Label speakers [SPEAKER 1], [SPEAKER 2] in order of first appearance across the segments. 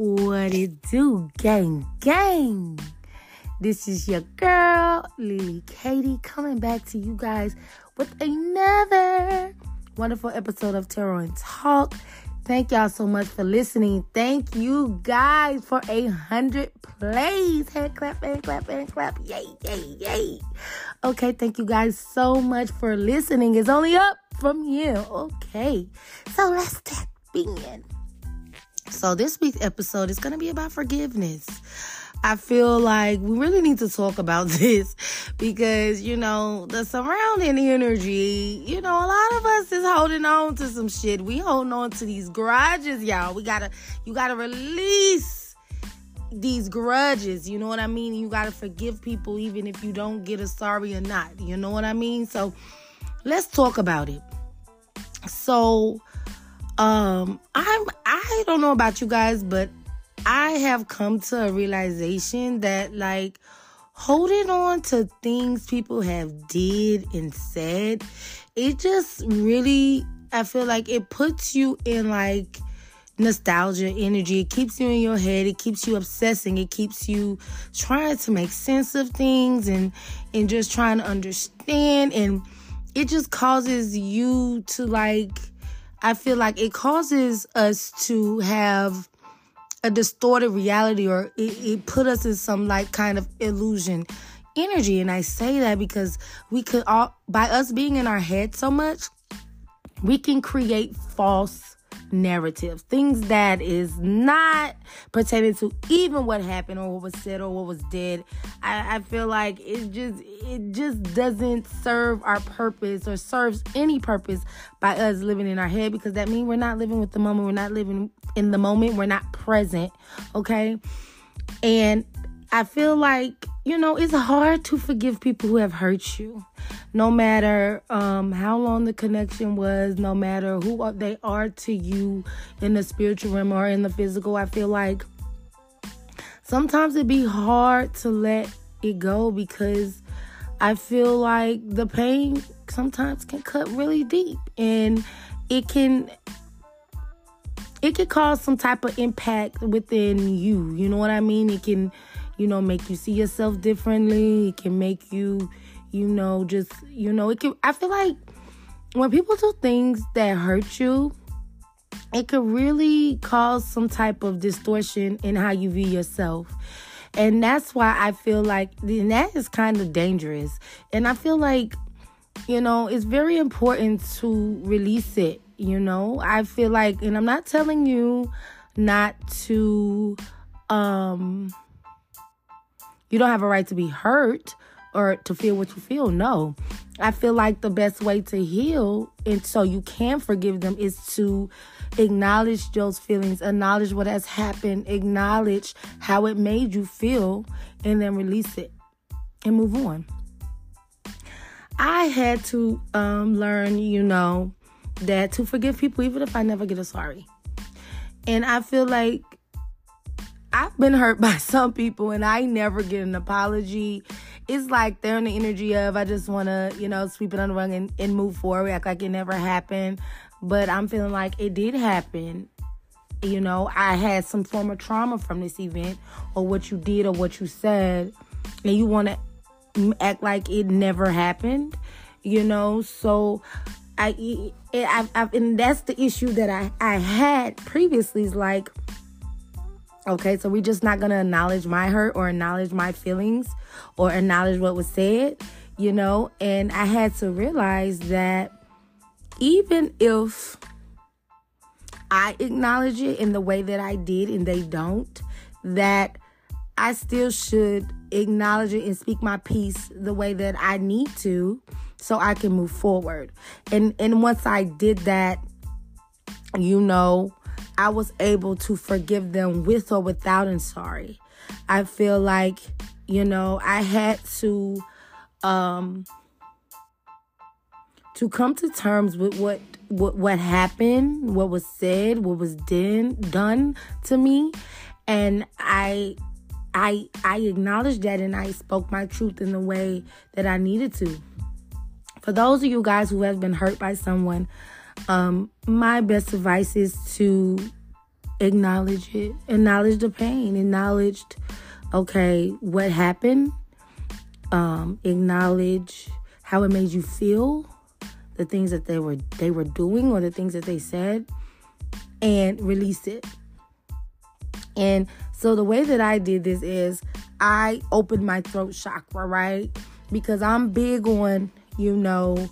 [SPEAKER 1] What it do, gang, gang? This is your girl, Lily Katie, coming back to you guys with another wonderful episode of Tarot and Talk. Thank y'all so much for listening. Thank you guys for a hundred plays. Hand clap, hand clap, hand clap. Yay, yay, yay. Okay, thank you guys so much for listening. It's only up from you. Okay, so let's tap in. So this week's episode is going to be about forgiveness. I feel like we really need to talk about this because, you know, the surrounding energy, you know, a lot of us is holding on to some shit. We holding on to these grudges, y'all. We gotta, you gotta release these grudges. You know what I mean? You gotta forgive people even if you don't get a sorry or not. You know what I mean? So let's talk about it. So, um, I'm, I don't know about you guys, but I have come to a realization that like holding on to things people have did and said, it just really I feel like it puts you in like nostalgia energy. It keeps you in your head. It keeps you obsessing. It keeps you trying to make sense of things and and just trying to understand and it just causes you to like I feel like it causes us to have a distorted reality or it, it put us in some like kind of illusion energy. And I say that because we could all, by us being in our head so much, we can create false narratives, things that is not pertaining to even what happened or what was said or what was did. I, I feel like it just it just doesn't serve our purpose or serves any purpose by us living in our head because that means we're not living with the moment, we're not living in the moment, we're not present. Okay. And I feel like, you know, it's hard to forgive people who have hurt you. No matter um, how long the connection was, no matter who they are to you in the spiritual realm or in the physical, I feel like sometimes it'd be hard to let it go because I feel like the pain sometimes can cut really deep and it can it can cause some type of impact within you. You know what I mean? It can you know, make you see yourself differently. It can make you, you know, just, you know, it can, I feel like when people do things that hurt you, it could really cause some type of distortion in how you view yourself. And that's why I feel like and that is kind of dangerous. And I feel like, you know, it's very important to release it. You know, I feel like, and I'm not telling you not to, um, you don't have a right to be hurt or to feel what you feel. No. I feel like the best way to heal and so you can forgive them is to acknowledge those feelings, acknowledge what has happened, acknowledge how it made you feel, and then release it and move on. I had to um, learn, you know, that to forgive people even if I never get a sorry. And I feel like I've been hurt by some people and I never get an apology. It's like they're in the energy of I just want to, you know, sweep it under the rug and, and move forward, act like it never happened. But I'm feeling like it did happen. You know, I had some form of trauma from this event or what you did or what you said, and you want to act like it never happened. You know, so I, I, I, and that's the issue that I I had previously. Is like Okay, so we're just not gonna acknowledge my hurt or acknowledge my feelings or acknowledge what was said, you know. And I had to realize that even if I acknowledge it in the way that I did and they don't, that I still should acknowledge it and speak my piece the way that I need to so I can move forward. And and once I did that, you know, I was able to forgive them with or without and sorry. I feel like, you know, I had to um to come to terms with what what what happened, what was said, what was done done to me, and I I I acknowledged that and I spoke my truth in the way that I needed to. For those of you guys who have been hurt by someone, um, my best advice is to acknowledge it, acknowledge the pain, acknowledged, okay, what happened, um, acknowledge how it made you feel, the things that they were they were doing or the things that they said, and release it. And so the way that I did this is I opened my throat chakra, right? Because I'm big on, you know,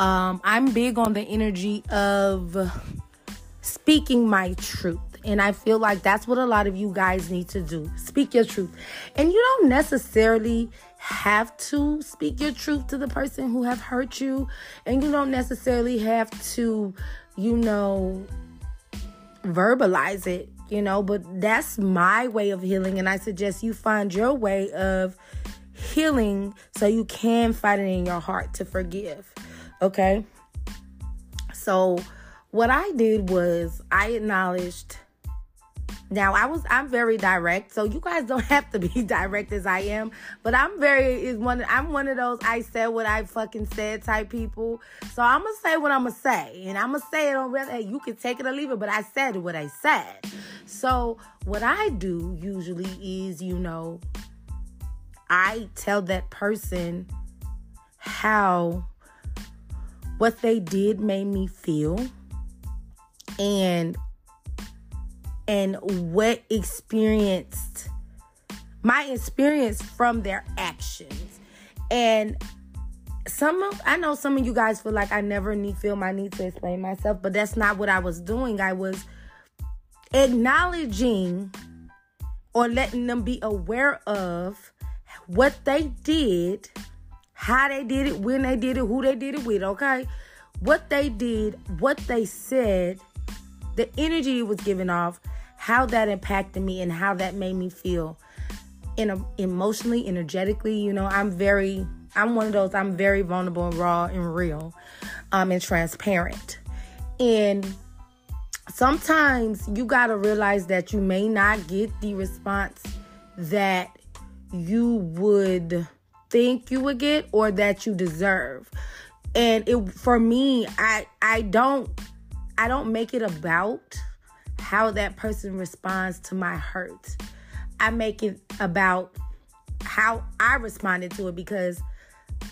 [SPEAKER 1] um, I'm big on the energy of speaking my truth. And I feel like that's what a lot of you guys need to do. Speak your truth. And you don't necessarily have to speak your truth to the person who have hurt you. And you don't necessarily have to, you know, verbalize it, you know, but that's my way of healing. And I suggest you find your way of healing so you can find it in your heart to forgive. Okay? So, what I did was I acknowledged now I was I'm very direct, so you guys don't have to be direct as I am, but I'm very is one I'm one of those I said what I fucking said type people. So I'm gonna say what I'm gonna say, and I'm gonna say it on whether hey, you can take it or leave it, but I said what I said. So what I do usually is, you know, I tell that person how what they did made me feel and and what experienced my experience from their actions and some of I know some of you guys feel like I never need feel my need to explain myself, but that's not what I was doing. I was acknowledging or letting them be aware of what they did, how they did it, when they did it, who they did it with, okay? What they did, what they said, the energy it was giving off, how that impacted me and how that made me feel in a, emotionally, energetically. You know, I'm very, I'm one of those, I'm very vulnerable and raw and real um, and transparent. And sometimes you got to realize that you may not get the response that you would think you would get or that you deserve. And it for me, I I don't I don't make it about how that person responds to my hurt. I make it about how I responded to it because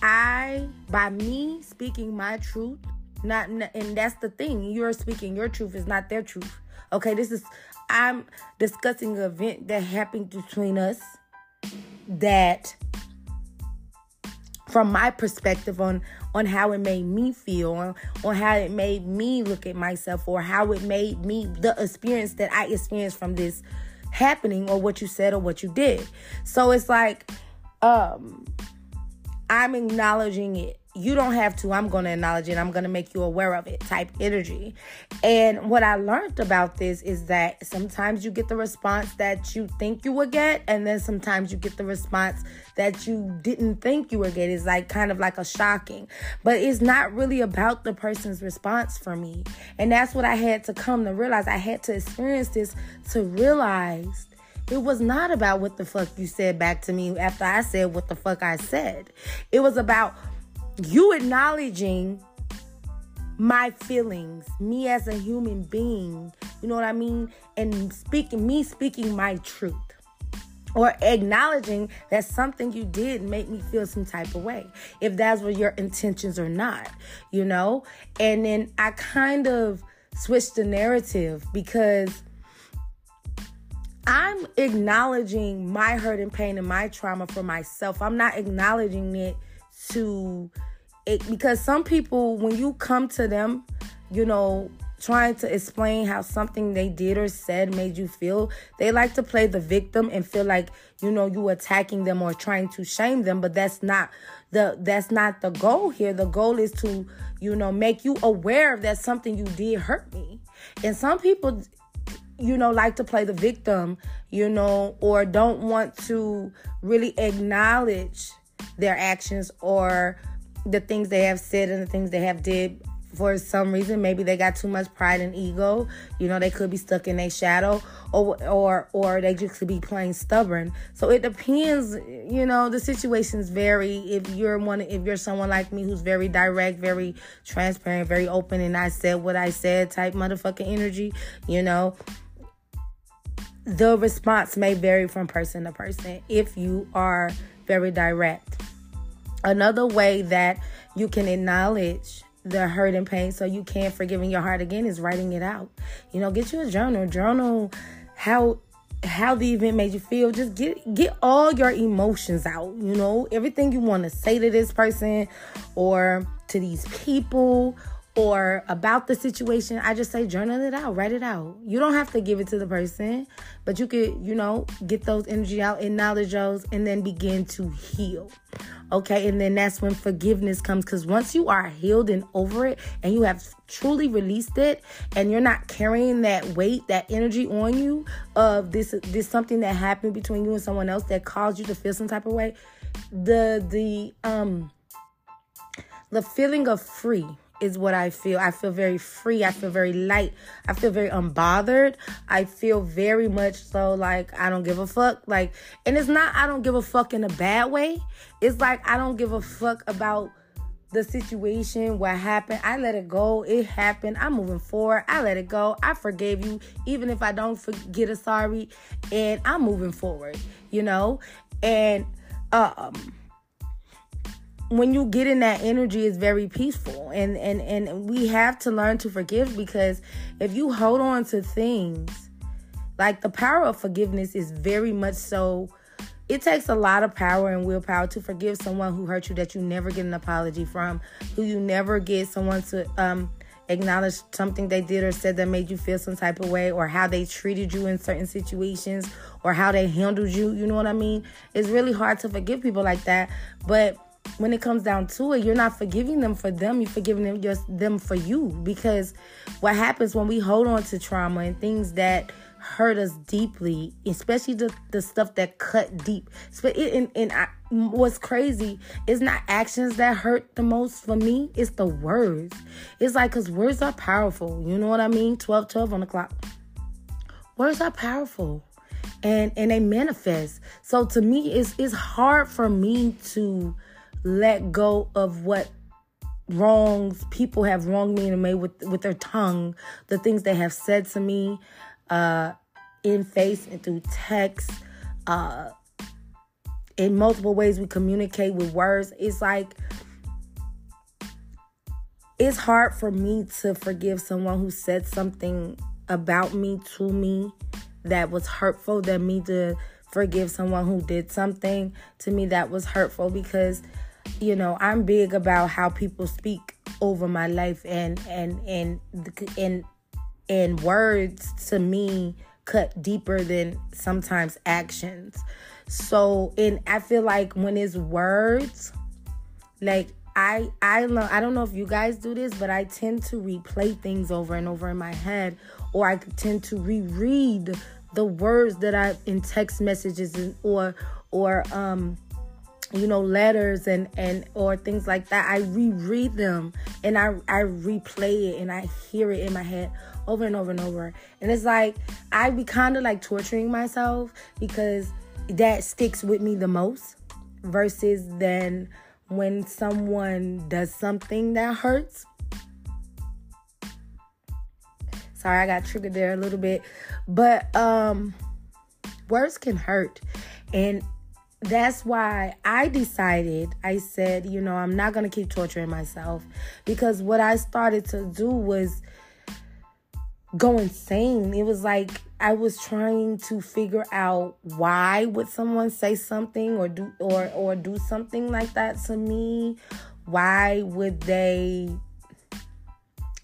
[SPEAKER 1] I by me speaking my truth not and that's the thing you're speaking your truth is not their truth okay this is i'm discussing an event that happened between us that from my perspective on on how it made me feel on, on how it made me look at myself or how it made me the experience that i experienced from this happening or what you said or what you did. So it's like um i'm acknowledging it you don't have to. I'm going to acknowledge it. I'm going to make you aware of it type energy. And what I learned about this is that sometimes you get the response that you think you would get, and then sometimes you get the response that you didn't think you would get. It's like kind of like a shocking, but it's not really about the person's response for me. And that's what I had to come to realize. I had to experience this to realize it was not about what the fuck you said back to me after I said what the fuck I said. It was about you acknowledging my feelings, me as a human being, you know what I mean? And speaking, me speaking my truth. Or acknowledging that something you did make me feel some type of way, if that's what your intentions or not, you know? And then I kind of switched the narrative because I'm acknowledging my hurt and pain and my trauma for myself. I'm not acknowledging it to it because some people when you come to them you know trying to explain how something they did or said made you feel they like to play the victim and feel like you know you attacking them or trying to shame them but that's not the that's not the goal here. The goal is to you know make you aware that something you did hurt me. And some people you know like to play the victim you know or don't want to really acknowledge their actions or the things they have said and the things they have did for some reason maybe they got too much pride and ego. You know they could be stuck in their shadow or or or they just could be plain stubborn. So it depends you know the situations vary. If you're one if you're someone like me who's very direct very transparent very open and i said what i said type motherfucking energy you know the response may vary from person to person if you are very direct. Another way that you can acknowledge the hurt and pain so you can't forgive in your heart again is writing it out. You know, get you a journal. Journal how how the event made you feel. Just get get all your emotions out. You know, everything you want to say to this person or to these people or about the situation, I just say journal it out, write it out. You don't have to give it to the person, but you could, you know, get those energy out, acknowledge those, and then begin to heal. Okay, and then that's when forgiveness comes because once you are healed and over it and you have truly released it and you're not carrying that weight, that energy on you of this this something that happened between you and someone else that caused you to feel some type of way, the the um the feeling of free is what I feel. I feel very free. I feel very light. I feel very unbothered. I feel very much so like I don't give a fuck. Like, and it's not I don't give a fuck in a bad way. It's like I don't give a fuck about the situation, what happened. I let it go. It happened. I'm moving forward. I let it go. I forgave you, even if I don't forget a sorry, and I'm moving forward, you know? And um when you get in that energy it's very peaceful. And and and we have to learn to forgive because if you hold on to things like the power of forgiveness is very much so it takes a lot of power and willpower to forgive someone who hurt you that you never get an apology from who you never get someone to um acknowledge something they did or said that made you feel some type of way or how they treated you in certain situations or how they handled you. You know what i mean? It's really hard to forgive people like that. But when it comes down to it, you're not forgiving them for them. You're forgiving them just them for you. Because what happens when we hold on to trauma and things that hurt us deeply, especially the, the stuff that cut deep. And, and I, what's crazy is not actions that hurt the most for me, it's the words. It's like, because words are powerful. You know what I mean? 12 12 on the clock. Words are powerful and and they manifest. So to me, it's it's hard for me to let go of what wrongs people have wronged me and made with with their tongue, the things they have said to me, uh, in face and through text, uh, in multiple ways we communicate with words. It's like it's hard for me to forgive someone who said something about me to me that was hurtful than me to forgive someone who did something to me that was hurtful because you know i'm big about how people speak over my life and and and and and words to me cut deeper than sometimes actions. So and i feel like when it's words like I I I don't know if you guys do this, but I tend to replay things over and over in my head, or I tend to reread the words that I in text messages or or um you know letters and and or things like that. I reread them and i i replay it and i hear it in my head over and over and over. And it's like i be kind of like torturing myself because that sticks with me the most versus then when someone does something that hurts. Sorry i got triggered there a little bit. But um words can hurt. And that's why I decided, I said, you know, I'm not going to keep torturing myself because what I started to do was go insane. It was like I was trying to figure out why would someone say something or do or or do something like that to me? Why would they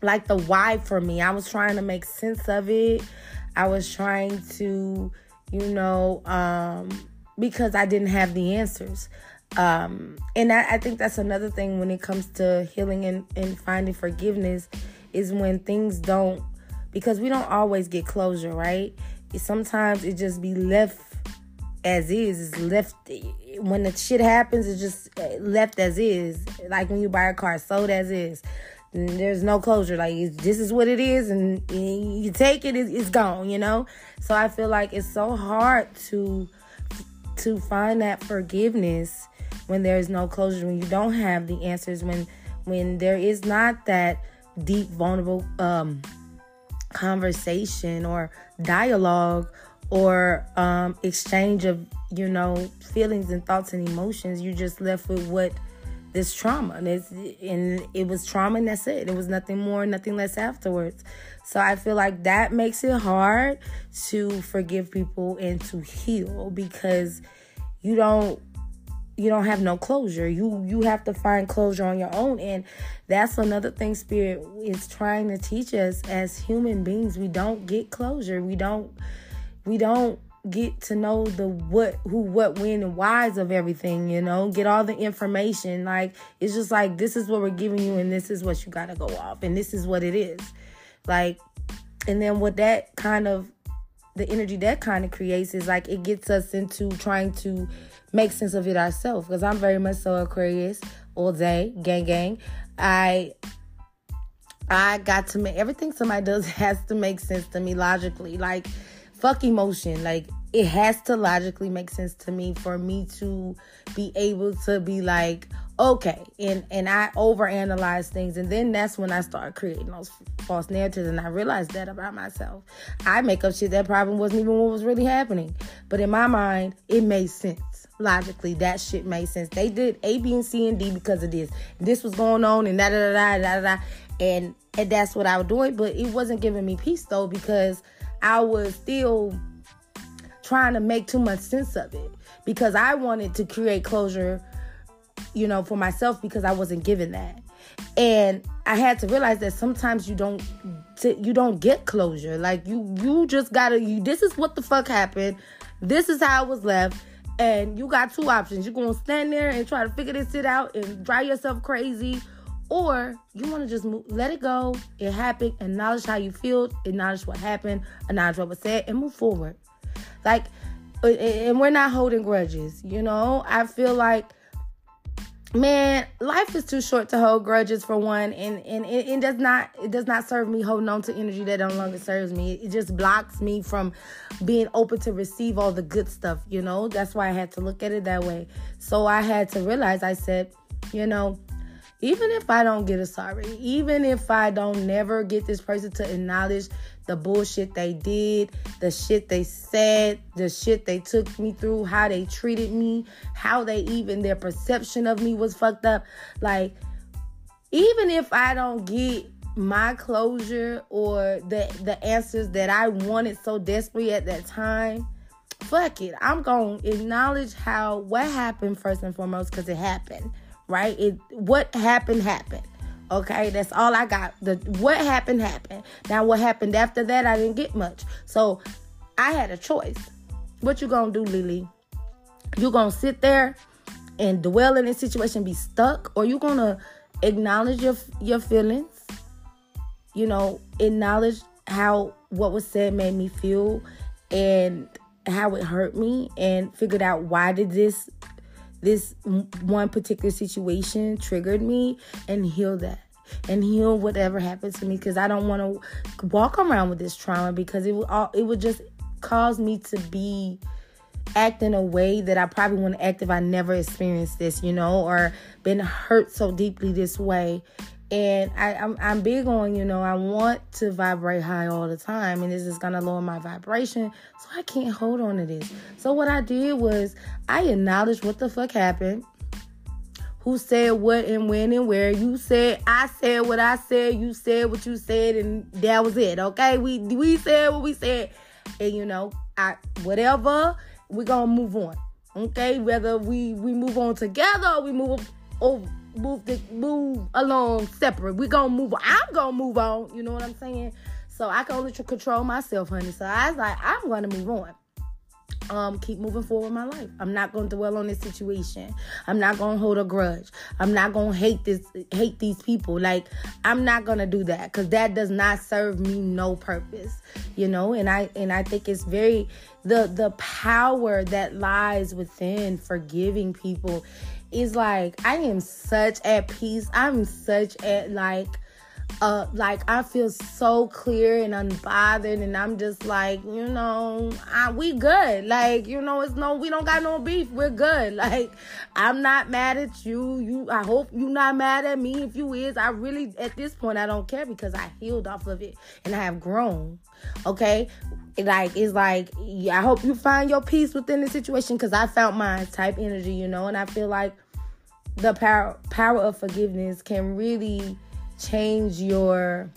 [SPEAKER 1] like the why for me? I was trying to make sense of it. I was trying to, you know, um because I didn't have the answers. Um, and I, I, think that's another thing when it comes to healing and, and finding forgiveness is when things don't, because we don't always get closure, right? Sometimes it just be left as is. It's left when the shit happens. It's just uh, left as is. Like when you buy a car, sold as is. There's no closure. Like this is what it is, and you take it, it's gone. You know. So I feel like it's so hard to to find that forgiveness when there is no closure, when you don't have the answers, when when there is not that deep, vulnerable um, conversation or dialogue or um, exchange of you know feelings and thoughts and emotions. You're just left with what this trauma and, and it was trauma and that's it. It was nothing more, nothing less afterwards. So I feel like that makes it hard to forgive people and to heal because you don't you don't have no closure. You you have to find closure on your own and that's another thing spirit is trying to teach us as human beings. We don't get closure. We don't we don't get to know the what who what when and whys of everything you know get all the information like it's just like this is what we're giving you and this is what you got to go off and this is what it is like and then what that kind of the energy that kind of creates is like it gets us into trying to make sense of it ourselves. Because i'm very much so aquarius all day gang gang. I i got to make everything somebody does has to make sense to me logically. Like fuck emotion. Like it has to logically make sense to me for me to be able to be like, okay, and and I overanalyze things, and then that's when I start creating those false narratives, and I realized that about myself. I make up shit that problem wasn't even what was really happening, but in my mind, it made sense logically that shit made sense. They did A, B, and C and D because of this. This was going on and da da da da da, and and that's what I was doing. But it wasn't giving me peace though because I was still trying to make too much sense of it because I wanted to create closure, you know, for myself because I wasn't given that. And I had to realize that sometimes you don't you don't get closure. Like you you just got to you this is what the fuck happened. This is how it was left. And you got two options. You're to stand there and try to figure this shit out and drive yourself crazy or you want to just move, let it go. It happened. Acknowledge how you feel. Acknowledge what happened. Acknowledge what was said, and move forward. Like, uh, uh, and we're not holding grudges. You know, I feel like, man, life is too short to hold grudges for one, and and it, it does not it does not serve me holding on to energy that no longer serves me. It just blocks me from being open to receive all the good stuff. You know, that's why I had to look at it that way. So I had to realize. I said, you know even if I don't get a sorry, even if I don't never get this person to acknowledge the bullshit they did, the shit they said, the shit they took me through, how they treated me, how they even their perception of me was fucked up. Like, even if I don't get my closure or the the answers that I wanted so desperately at that time, fuck it. I'm gonna acknowledge how what happened first and foremost because it happened right? It what happened happened. Okay, that's all I got. The what happened happened. Now what happened after that I didn't get much. So I had a choice. What you gonna do, Lily? You gonna sit there and dwell in this situation, be stuck, or you gonna acknowledge your your feelings? You know, acknowledge how what was said made me feel and how it hurt me and figured out why did this this one particular situation triggered me and heal that and heal whatever happened to me because I don't want to walk around with this trauma because it would all it would just cause me to be act in a way that I probably wouldn't act if I never experienced this, you know, or been hurt so deeply this way and I, I'm, I'm big on, you know, I want to vibrate high all the time, and this is gonna lower my vibration, so I can't hold on to this. So what I did was I acknowledged what the fuck happened, who said what and when and where. You said I said what I said, you said what you said, and that was it. Okay, we we said what we said, and you know, I whatever we gonna move on. Okay, whether we we move on together or we move over move the move along separate. We gonna move. On. I'm gonna move on. You know what I'm saying? So I can only control myself, honey. So I was like, I'm gonna move on. Um, keep moving forward my life. I'm not gonna dwell on this situation. I'm not gonna hold a grudge. I'm not gonna hate this hate these people. Like I'm not gonna do that because that does not serve me no purpose. You know, and I and I think it's very the the power that lies within forgiving people is like I am such at peace. I'm such at like uh like I feel so clear and unbothered and I'm just like, you know, I, we good. Like, you know, it's no we don't got no beef. We're good. Like, I'm not mad at you. You I hope you not mad at me. If you is, I really at this point I don't care because I healed off of it and I have grown. Okay? Like it's like I hope you find your peace within the situation because I found mine type energy, you know, and I feel like the power power of forgiveness can really change your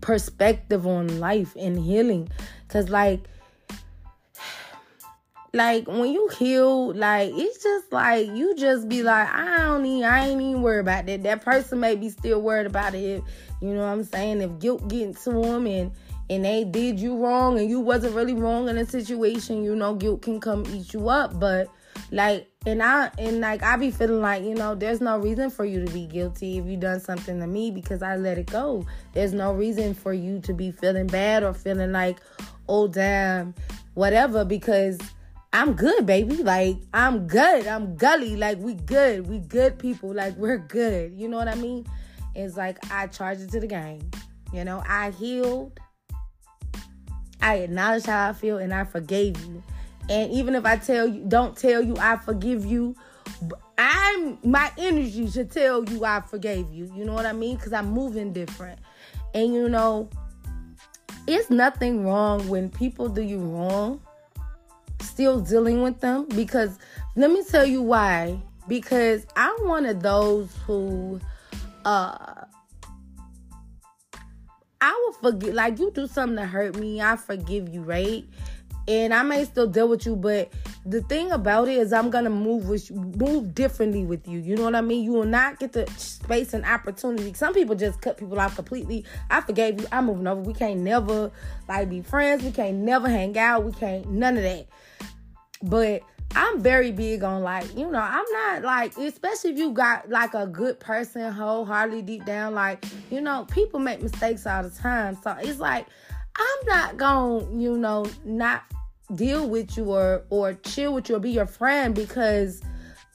[SPEAKER 1] perspective on life and healing. Because like like when you heal like it's just like you just be like i don't need i ain't even worried about that. That person may be still worried about it. If, you know what i'm saying? If guilt getting to them and and they did you wrong and you wasn't really wrong in a situation you know guilt can come eat you up. But like and I and like I be feeling like, you know, there's no reason for you to be guilty if you done something to me because I let it go. There's no reason for you to be feeling bad or feeling like, oh damn, whatever, because I'm good, baby. Like I'm good. I'm gully. Like we good. We good people. Like we're good. You know what I mean? It's like I charge it to the game. You know, I healed. I acknowledge how I feel and I forgave you. And even if I tell you, don't tell you I forgive you, I'm my energy should tell you I forgave you. You know what I mean? Because I'm moving different. And you know, it's nothing wrong when people do you wrong, still dealing with them. Because let me tell you why. Because I'm one of those who uh I will forgive like you do something to hurt me, I forgive you, right? And I may still deal with you, but the thing about it is I'm gonna move with move differently with you. You know what I mean? You will not get the space and opportunity. Some people just cut people off completely. I forgave you. I'm moving over. We can't never like be friends. We can't never hang out. We can't none of that. But I'm very big on like, you know, I'm not like, especially if you got like a good person wholeheartedly deep down, like, you know, people make mistakes all the time. So it's like I'm not gonna, you know, not deal with you or or chill with you or be your friend because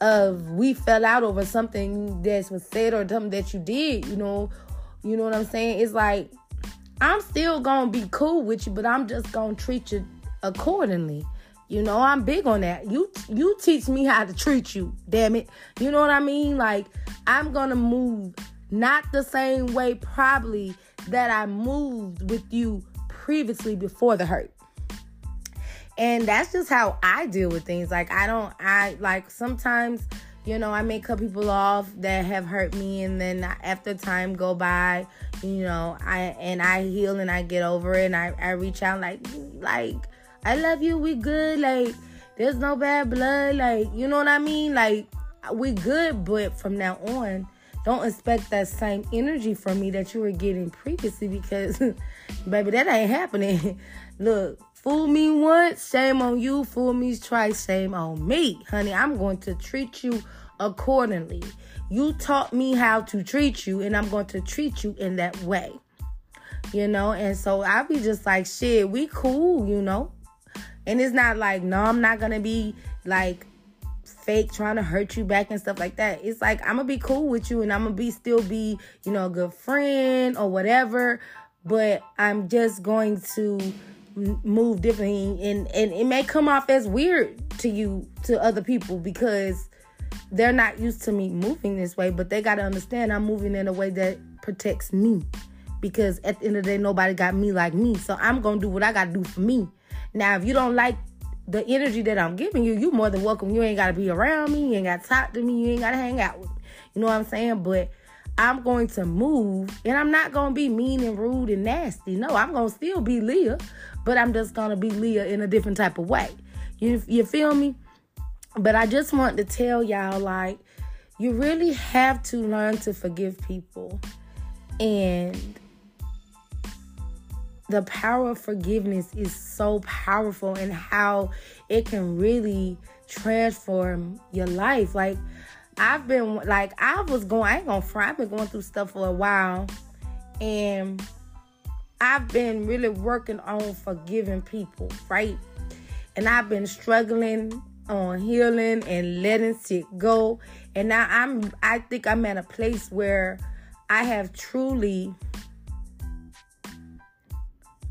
[SPEAKER 1] of we fell out over something that was said or something that you did, you know. You know what I'm saying? It's like I'm still gonna be cool with you, but I'm just gonna treat you accordingly. You know, I'm big on that. You you teach me how to treat you, damn it. You know what I mean? Like I'm gonna move not the same way probably that I moved with you previously before the hurt. And that's just how I deal with things. Like I don't I like sometimes you know, I may cut people off that have hurt me, and then after time go by, you know, I and I heal and I get over it, and I, I reach out like, like I love you, we good, like there's no bad blood, like you know what I mean, like we good, but from now on, don't expect that same energy from me that you were getting previously because, baby, that ain't happening. Look, fool me once, shame on you. Fool me twice, shame on me. Honey, I'm going to treat you accordingly. You taught me how to treat you, and I'm going to treat you in that way. You know, and so I'll be just like, shit, we cool, you know? And it's not like, no, I'm not gonna be like fake trying to hurt you back and stuff like that. It's like I'm gonna be cool with you and I'm gonna be still be, you know, a good friend or whatever, but I'm just going to move differently and and it may come off as weird to you to other people because they're not used to me moving this way, but they got to understand I'm moving in a way that protects me because at the end of the day nobody got me like me. So I'm going to do what I got to do for me. Now, if you don't like the energy that I'm giving you, you more than welcome. You ain't gotta be around me, you ain't gotta talk to me, you ain't gotta hang out with me. You know what I'm saying? But I'm going to move and I'm not gonna be mean and rude and nasty. No, I'm gonna still be Leah, but I'm just gonna be Leah in a different type of way. You you feel me? But I just want to tell y'all like you really have to learn to forgive people. And the power of forgiveness is so powerful and how it can really transform your life. Like I've been like I was going, I ain't gonna front, I've been going through stuff for a while and I've been really working on forgiving people, right? And I've been struggling on healing and letting shit go. And now I'm I think I'm at a place where I have truly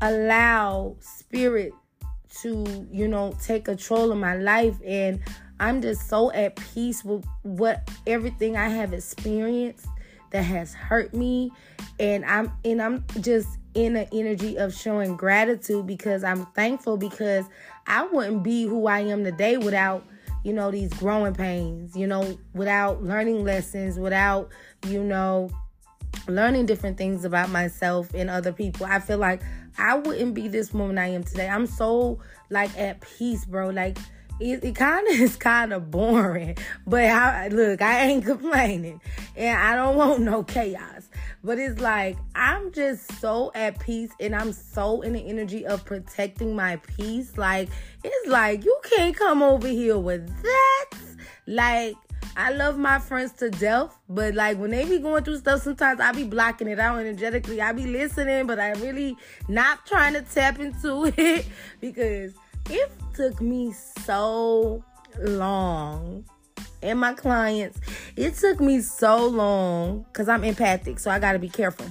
[SPEAKER 1] allowed spirit to, you know, take control of my life. And I'm just so at peace with what everything I have experienced that has hurt me. And I'm and I'm just in an energy of showing gratitude because I'm thankful because I wouldn't be who I am today without you know these growing pains you know without learning lessons without you know learning different things about myself and other people. I feel like I wouldn't be this woman I am today I'm so like at peace bro like it, it kind of is kind of boring. But I, look, I ain't complaining, and I don't want no chaos. But it's like I'm just so at peace, and I'm so in the energy of protecting my peace. Like it's like you can't come over here with that. Like I love my friends to death, but like when they be going through stuff, sometimes I be blocking it out energetically. I be listening, but I really not trying to tap into it because it took me so long. And my clients it took me so long because i'm empathic so i gotta be careful.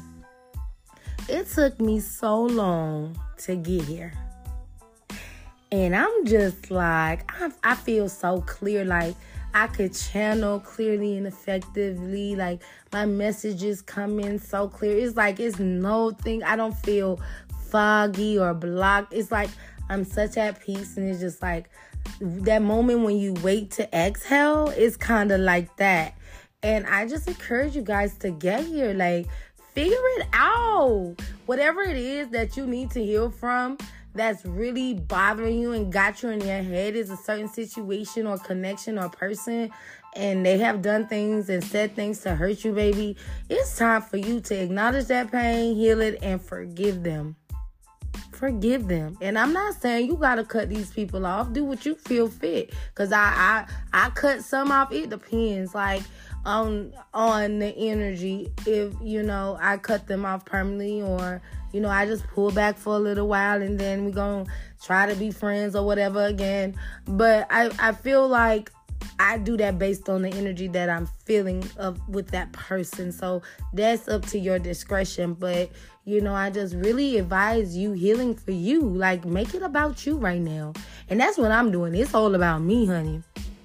[SPEAKER 1] It took me so long to get here. And i'm just like I, I feel so clear like i could channel clearly and effectively like my messages come in so clear it's like it's no thing i don't feel foggy or blocked it's like I'm such at peace, and it's just like that moment when you wait to exhale is kind of like that. And I just encourage you guys to get here, like figure it out. Whatever it is that you need to heal from that's really bothering you and got you in your head is a certain situation or connection or person and they have done things and said things to hurt you, baby. It's time for you to acknowledge that pain, heal it, and forgive them forgive them. And I'm not saying you gotta cut these people off. Do what you feel fit. Cause I I I cut some off. It depends. Like on on the energy. If you know I cut them off permanently or you know I just pull back for a little while and then we gonna try to be friends or whatever again. But I I feel like I do that based on the energy that I'm feeling of with that person. So that's up to your discretion. But you know, I just really advise you healing for you. Like make it about you right now. And that's what I'm doing. It's all about me, honey.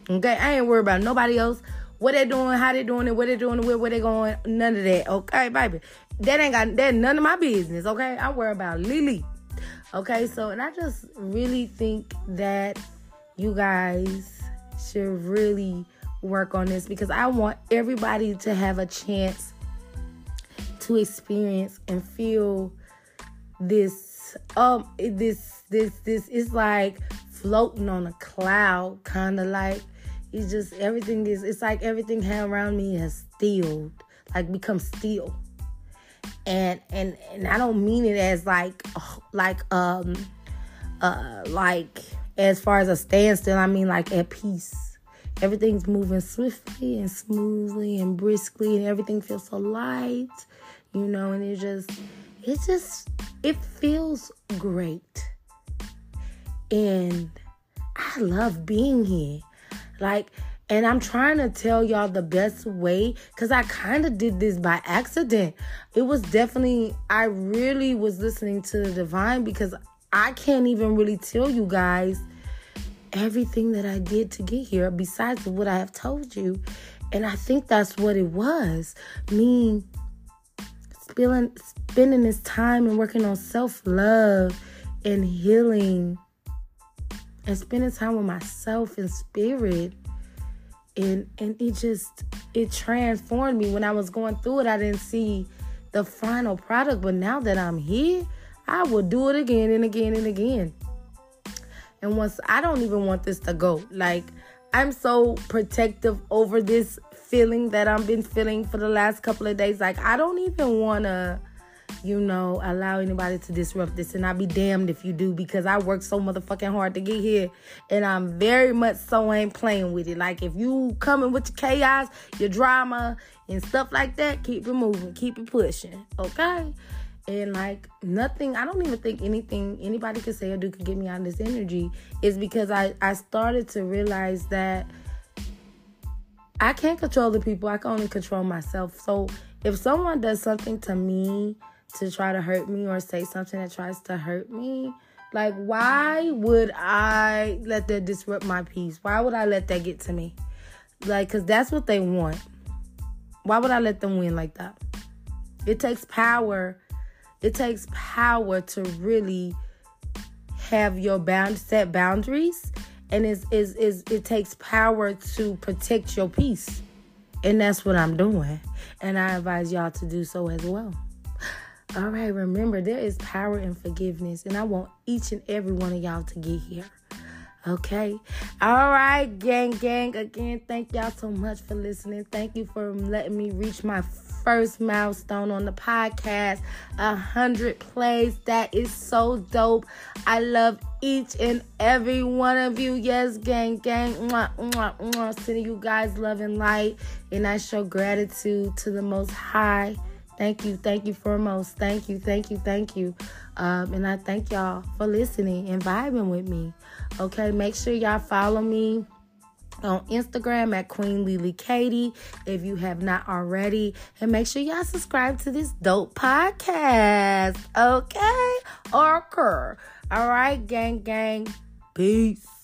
[SPEAKER 1] Okay, I ain't worried about nobody else. What they doing, how they doing it, what they doing, where, where they going, none of that. Okay, baby. That ain't got that none of my business. Okay, I worry about Lily. Okay, so and I just really think that you guys should really work on this because I want everybody to have a chance to experience and feel this um this this this is like floating on a cloud kind of like it's just everything is it's like everything around me has stilled like become still and and and I don't mean it as like like um uh like as far as a standstill, I mean like at peace. Everything's moving swiftly and smoothly and briskly, and everything feels so light, you know, and it just, it just, it feels great. And I love being here. Like, and I'm trying to tell y'all the best way because I kind of did this by accident. It was definitely, I really was listening to the divine because I can't even really tell you guys everything that I did to get here besides what I have told you. And I think that's what it was. Me spending spending this time and working on self-love and healing and spending time with myself and spirit and and it just it transformed me when I was going through it I didn't see the final product but now that I'm here I will do it again and again and again and once I don't even want this to go. Like I'm so protective over this feeling that I've been feeling for the last couple of days. Like I don't even want to you know, allow anybody to disrupt this. And I'll be damned if you do because I worked so motherfucking hard to get here. And I'm very much so ain't playing with it. Like if you coming with your chaos, your drama, and stuff like that, keep it moving, keep it pushing. Okay? and like nothing i don't even think anything anybody could say or do could get me out of this energy is because i i started to realize that i can't control the people i can only control myself so if someone does something to me to try to hurt me or say something that tries to hurt me, like why would I let that disrupt my peace? Why would I let that get to me? Like, cause that's what they want. Why would I let them win like that? It takes power. It takes power to really have your bound set boundaries and is is is it takes power to protect your peace. And that's what I'm doing. And I advise y'all to do so as well. All right, remember there is power in forgiveness, and I want each and every one of y'all to get here. Okay. All right, gang, gang. Again, thank y'all so much for listening. Thank you for letting me reach my first milestone on the podcast a hundred plays. That is so dope. I love each and every one of you. Yes, gang, gang. Mwah, mwah, mwah. Sending you guys love and light. And I show gratitude to the Most High. Thank you, thank you foremost. Thank you, thank you, thank you. Um, and I thank y'all for listening and vibing with me. Okay, make sure y'all follow me on Instagram at Queen Lily Katie if you have not already. And make sure y'all subscribe to this dope podcast. Okay? Or occur. All right, gang, gang. Peace.